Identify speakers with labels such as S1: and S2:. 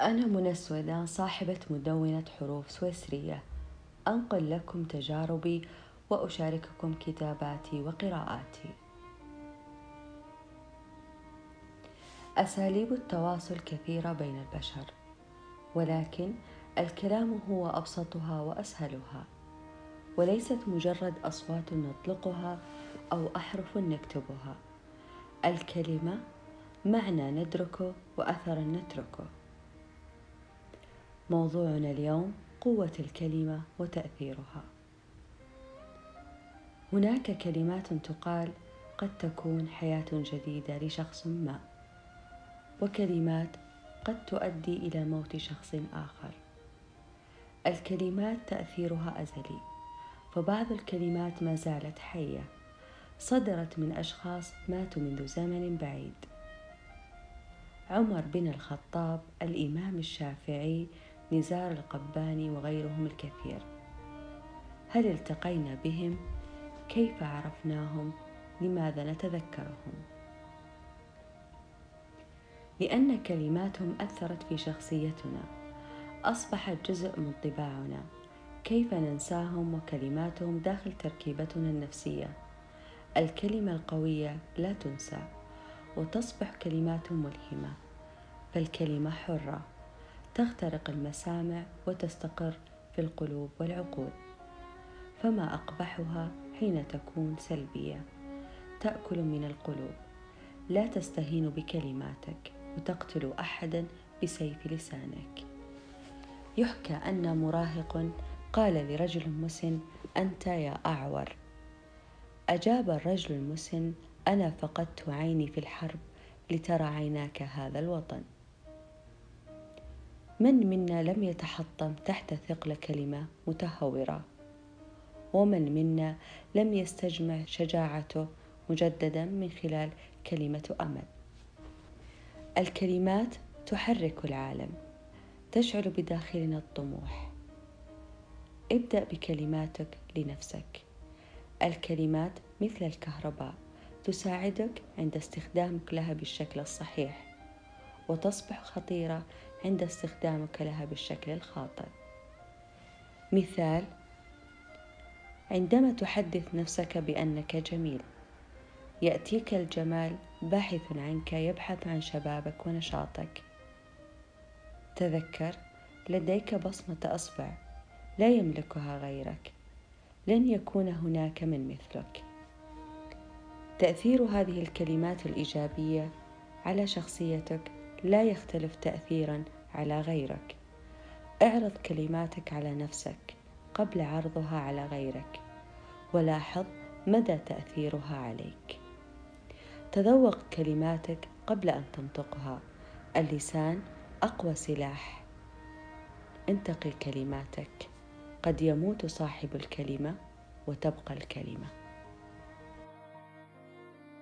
S1: أنا منى سويدان صاحبة مدونة حروف سويسرية. أنقل لكم تجاربي وأشارككم كتاباتي وقراءاتي. أساليب التواصل كثيرة بين البشر ولكن الكلام هو أبسطها وأسهلها وليست مجرد أصوات نطلقها أو أحرف نكتبها. الكلمة معنى ندركه وأثرا نتركه. موضوعنا اليوم قوة الكلمة وتأثيرها. هناك كلمات تقال قد تكون حياة جديدة لشخص ما وكلمات قد تؤدي إلى موت شخص آخر. الكلمات تأثيرها أزلي فبعض الكلمات ما زالت حية صدرت من أشخاص ماتوا منذ زمن بعيد. عمر بن الخطاب الإمام الشافعي نزار القباني وغيرهم الكثير. هل التقينا بهم؟ كيف عرفناهم؟ لماذا نتذكرهم؟ لأن كلماتهم أثرت في شخصيتنا. اصبحت جزء من طباعنا. كيف ننساهم وكلماتهم داخل تركيبتنا النفسية؟ الكلمة القوية لا تنسى وتصبح كلماتهم ملهمة. فالكلمة حرة. تخترق المسامع وتستقر في القلوب والعقول فما أقبحها حين تكون سلبية. تأكل من القلوب. لا تستهين بكلماتك وتقتل احدا بسيف لسانك. يحكى أن مراهق قال لرجل مسن أنت يا أعور. أجاب الرجل المسن أنا فقدت عيني في الحرب لترى عيناك هذا الوطن. من منا لم يتحطم تحت ثقل كلمة متهورة؟ ومن منا لم يستجمع شجاعته مجددا من خلال كلمة أمل؟ الكلمات تحرك العالم تشعل بداخلنا الطموح. ابدأ بكلماتك لنفسك. الكلمات مثل الكهرباء تساعدك عند استخدامك لها بالشكل الصحيح. وتصبح خطيرة عند استخدامك لها بالشكل الخاطئ. مثال عندما تحدث نفسك بأنك جميل يأتيك الجمال باحث عنك يبحث عن شبابك ونشاطك. تذكر لديك بصمة أصبع لا يملكها غيرك لن يكون هناك من مثلك. تأثير هذه الكلمات الإيجابية على شخصيتك لا يختلف تاثيرا على غيرك. اعرض كلماتك على نفسك قبل عرضها على غيرك ولاحظ مدى تأثيرها عليك. تذوق كلماتك قبل أن تنطقها. اللسان أقوى سلاح. انتقي كلماتك. قد يموت صاحب الكلمة وتبقى الكلمة.